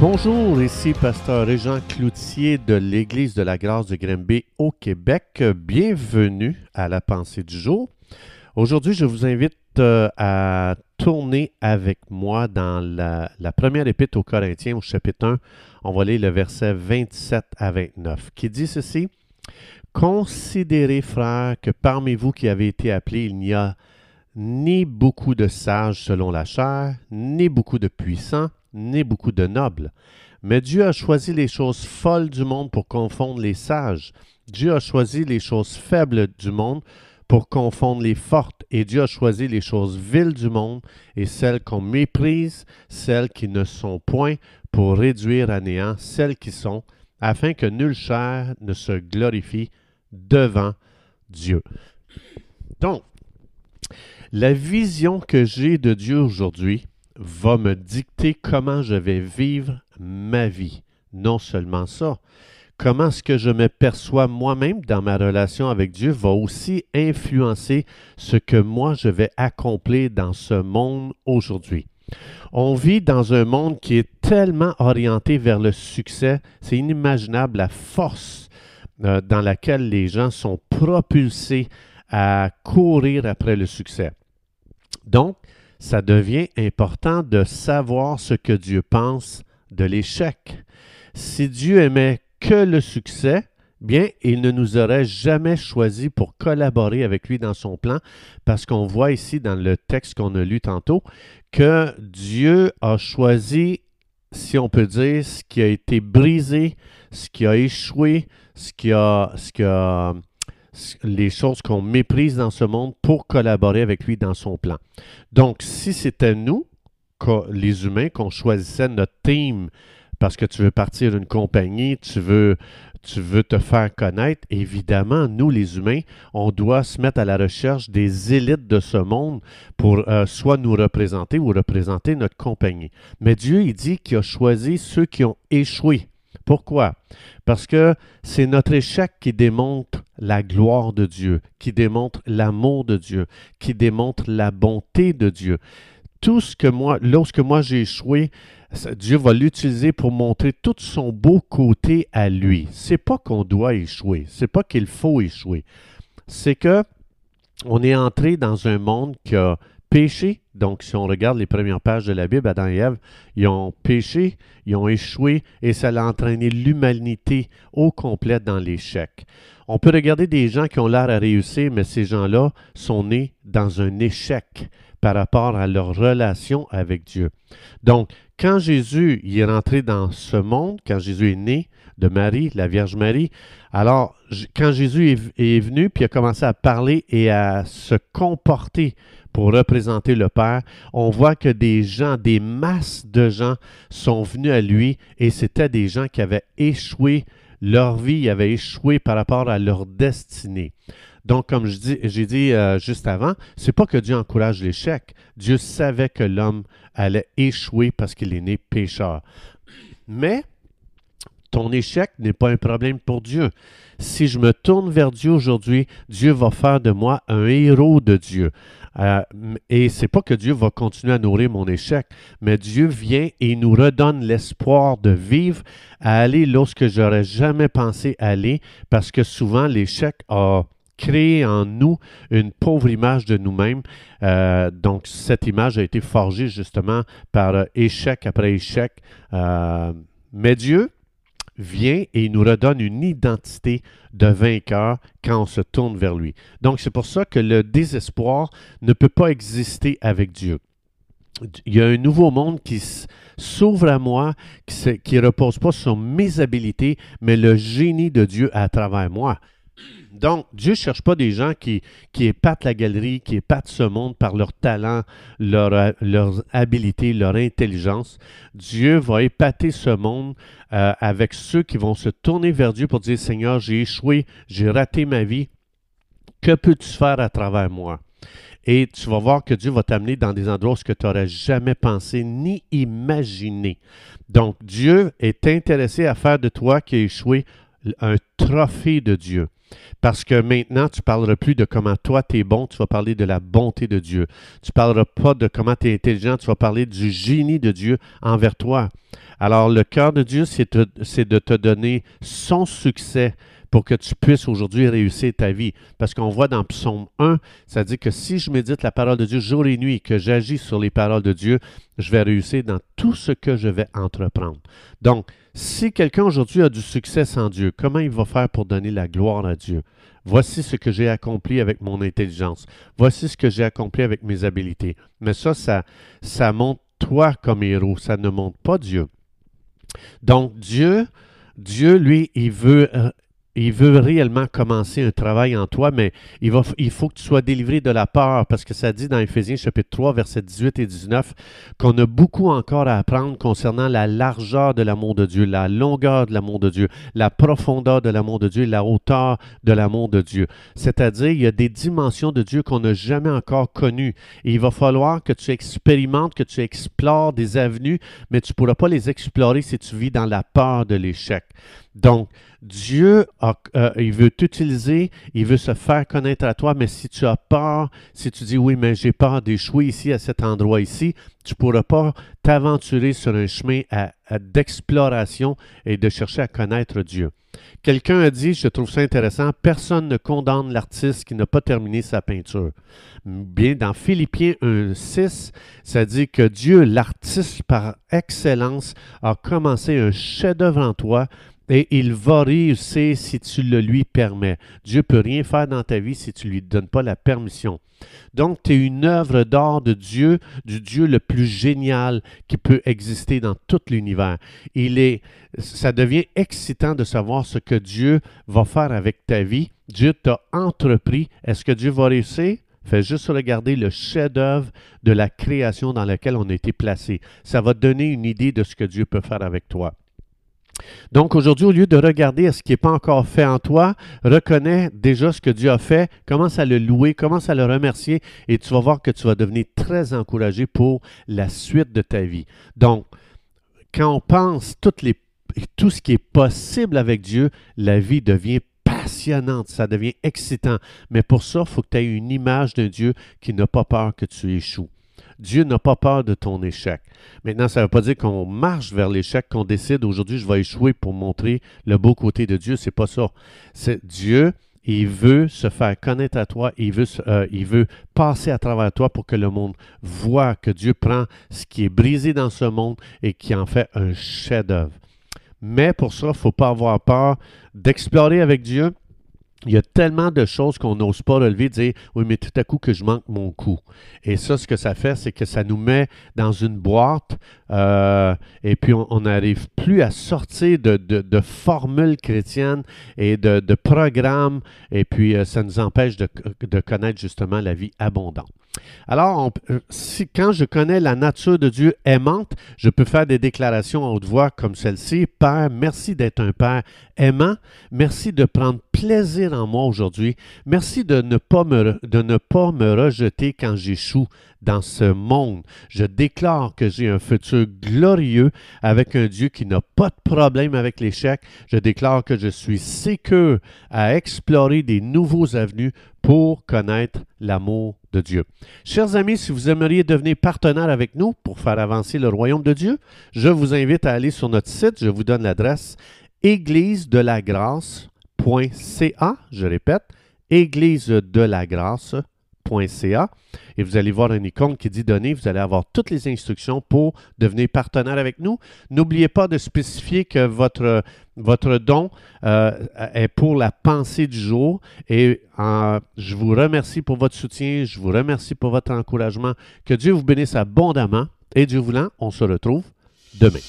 Bonjour, ici Pasteur Régent Cloutier de l'Église de la Grâce de Grimby au Québec. Bienvenue à la pensée du jour. Aujourd'hui, je vous invite euh, à tourner avec moi dans la, première épître aux Corinthiens au chapitre 1. On va lire le verset 27 à 29 qui dit ceci. Considérez, frères, que parmi vous qui avez été appelés, il n'y a ni beaucoup de sages selon la chair, ni beaucoup de puissants, ni beaucoup de nobles. Mais Dieu a choisi les choses folles du monde pour confondre les sages. Dieu a choisi les choses faibles du monde pour confondre les fortes. Et Dieu a choisi les choses viles du monde et celles qu'on méprise, celles qui ne sont point, pour réduire à néant celles qui sont, afin que nulle chair ne se glorifie devant Dieu. Donc, la vision que j'ai de Dieu aujourd'hui va me dicter comment je vais vivre ma vie. Non seulement ça, comment est-ce que je me perçois moi-même dans ma relation avec Dieu va aussi influencer ce que moi je vais accomplir dans ce monde aujourd'hui. On vit dans un monde qui est tellement orienté vers le succès, c'est inimaginable la force euh, dans laquelle les gens sont propulsés à courir après le succès. Donc, ça devient important de savoir ce que Dieu pense de l'échec. Si Dieu aimait que le succès, bien, il ne nous aurait jamais choisi pour collaborer avec lui dans son plan, parce qu'on voit ici dans le texte qu'on a lu tantôt que Dieu a choisi, si on peut dire, ce qui a été brisé, ce qui a échoué, ce qui a, ce qui a les choses qu'on méprise dans ce monde pour collaborer avec lui dans son plan. Donc, si c'était nous, les humains, qu'on choisissait notre team parce que tu veux partir d'une compagnie, tu veux, te faire connaître, évidemment, nous, les humains, on doit se mettre à la recherche des élites de ce monde pour euh, soit nous représenter ou représenter notre compagnie. Mais Dieu, il dit qu'il a choisi ceux qui ont échoué. Pourquoi? Parce que c'est notre échec qui démontre la gloire de Dieu, qui démontre l'amour de Dieu, qui démontre la bonté de Dieu. Tout ce que moi, lorsque moi j'ai échoué, Dieu va l'utiliser pour montrer tout son beau côté à lui. C'est pas qu'on doit échouer, c'est pas qu'il faut échouer. C'est que on est entré dans un monde qui a Donc, si on regarde les premières pages de la Bible, Adam et Ève, ils ont péché, ils ont échoué et ça a entraîné l'humanité au complet dans l'échec. On peut regarder des gens qui ont l'air à réussir, mais ces gens-là sont nés dans un échec par rapport à leur relation avec Dieu. Donc, quand Jésus est rentré dans ce monde, quand Jésus est né de Marie, la Vierge Marie, alors quand Jésus est, est venu puis a commencé à parler et à se comporter pour représenter le Père, on voit que des gens, des masses de gens sont venus à lui et c'était des gens qui avaient échoué, leur vie avait échoué par rapport à leur destinée. Donc, comme j'ai dit euh, juste avant, c'est pas que Dieu encourage l'échec. Dieu savait que l'homme allait échouer parce qu'il est né pécheur. Mais ton échec n'est pas un problème pour Dieu. Si je me tourne vers Dieu aujourd'hui, Dieu va faire de moi un héros de Dieu. Euh, et c'est pas que Dieu va continuer à nourrir mon échec, mais Dieu vient et nous redonne l'espoir de vivre, à aller lorsque j'aurais jamais pensé aller, parce que souvent l'échec a créé en nous une pauvre image de nous-mêmes. Euh, donc, cette image a été forgée justement par échec après échec. Euh, mais Dieu, vient et il nous redonne une identité de vainqueur quand on se tourne vers lui. Donc c'est pour ça que le désespoir ne peut pas exister avec Dieu. Il y a un nouveau monde qui s'ouvre à moi, qui ne repose pas sur mes habilités, mais le génie de Dieu à travers moi. Donc, Dieu ne cherche pas des gens qui, qui épatent la galerie, qui épatent ce monde par leur talent, leur, leur habilité, leur intelligence. Dieu va épater ce monde euh, avec ceux qui vont se tourner vers Dieu pour dire, Seigneur, j'ai échoué, j'ai raté ma vie. Que peux-tu faire à travers moi? Et tu vas voir que Dieu va t'amener dans des endroits où tu n'aurais jamais pensé ni imaginé. Donc, Dieu est intéressé à faire de toi qui a échoué un trophée de Dieu. Parce que maintenant, tu ne parleras plus de comment toi tu es bon, tu vas parler de la bonté de Dieu. Tu ne parleras pas de comment tu es intelligent, tu vas parler du génie de Dieu envers toi. Alors, le cœur de Dieu, c'est de te donner son succès pour que tu puisses aujourd'hui réussir ta vie. Parce qu'on voit dans Psaume 1, ça dit que si je médite la parole de Dieu jour et nuit, que j'agis sur les paroles de Dieu, je vais réussir dans tout ce que je vais entreprendre. Donc, si quelqu'un aujourd'hui a du succès sans Dieu, comment il va faire pour donner la gloire à Dieu? Voici ce que j'ai accompli avec mon intelligence. Voici ce que j'ai accompli avec mes habiletés. Mais ça, ça, ça montre toi comme héros. Ça ne montre pas Dieu. Donc, Dieu, Dieu, lui, il veut euh, il veut réellement commencer un travail en toi, mais il, faut que tu sois délivré de la peur, parce que ça dit dans Éphésiens chapitre 3, versets 18 et 19, qu'on a beaucoup encore à apprendre concernant la largeur de l'amour de Dieu, la longueur de l'amour de Dieu, la profondeur de l'amour de Dieu, la hauteur de l'amour de Dieu. C'est-à-dire, il y a des dimensions de Dieu qu'on n'a jamais encore connues. Il va falloir que tu expérimentes, que tu explores des avenues, mais tu ne pourras pas les explorer si tu vis dans la peur de l'échec. Donc, Dieu, euh, veut t'utiliser, il veut se faire connaître à toi, mais si tu as peur, si tu dis oui, mais j'ai peur d'échouer ici, à cet endroit ici, tu ne pourras pas t'aventurer sur un chemin d'exploration et de chercher à connaître Dieu. Quelqu'un a dit, je trouve ça intéressant, personne ne condamne l'artiste qui n'a pas terminé sa peinture. Bien, dans Philippiens 1.6, ça dit que Dieu, l'artiste par excellence, a commencé un chef-d'œuvre en toi et il va réussir si tu le lui permets. Dieu peut rien faire dans ta vie si tu ne lui donnes pas la permission. Donc, tu es une œuvre d'art de Dieu, du Dieu le plus génial qui peut exister dans tout l'univers. Il est, ça devient excitant de savoir ce que Dieu va faire avec ta vie. Dieu t'a entrepris. Est-ce que Dieu va réussir? Fais juste regarder le chef-d'œuvre de la création dans laquelle on a été placé. Ça va donner une idée de ce que Dieu peut faire avec toi. Donc aujourd'hui, au lieu de regarder ce qui n'est pas encore fait en toi, reconnais déjà ce que Dieu a fait, commence à le louer, commence à le remercier et tu vas voir que tu vas devenir très encouragé pour la suite de ta vie. Donc, quand on pense tout ce qui est possible avec Dieu, la vie devient passionnante, ça devient excitant. Mais pour ça, il faut que tu aies une image d'un Dieu qui n'a pas peur que tu échoues. Dieu n'a pas peur de ton échec. Maintenant, ça ne veut pas dire qu'on marche vers l'échec, qu'on décide aujourd'hui je vais échouer pour montrer le beau côté de Dieu. C'est pas ça. C'est Dieu. Il veut se faire connaître à toi, il veut, euh, il veut passer à travers toi pour que le monde voit que Dieu prend ce qui est brisé dans ce monde et qui en fait un chef-d'œuvre. Mais pour ça, il ne faut pas avoir peur d'explorer avec Dieu, il y a tellement de choses qu'on n'ose pas relever, dire oui, mais tout à coup que je manque mon coup. Et ça, ce que ça fait, c'est que ça nous met dans une boîte euh, et puis on n'arrive plus à sortir de, formules chrétiennes et de, programmes et puis euh, ça nous empêche de, connaître justement la vie abondante. Alors, quand je connais la nature de Dieu aimante, je peux faire des déclarations à haute voix comme celle-ci. Père, merci d'être un Père aimant. Merci de prendre plaisir en moi aujourd'hui. Merci de ne pas me, de ne pas me rejeter quand j'échoue dans ce monde. Je déclare que j'ai un futur glorieux avec un Dieu qui n'a pas de problème avec l'échec. Je déclare que je suis sécure à explorer des nouveaux avenues pour connaître l'amour de Dieu. Chers amis, si vous aimeriez devenir partenaire avec nous pour faire avancer le royaume de Dieu, je vous invite à aller sur notre site. Je vous donne l'adresse église de la grâce.ca. Je répète, église et vous allez voir une icône qui dit donner. Vous allez avoir toutes les instructions pour devenir partenaire avec nous. N'oubliez pas de spécifier que votre, votre don euh, est pour la pensée du jour. Et euh, je vous remercie pour votre soutien. Je vous remercie pour votre encouragement. Que Dieu vous bénisse abondamment. Et Dieu voulant, on se retrouve demain.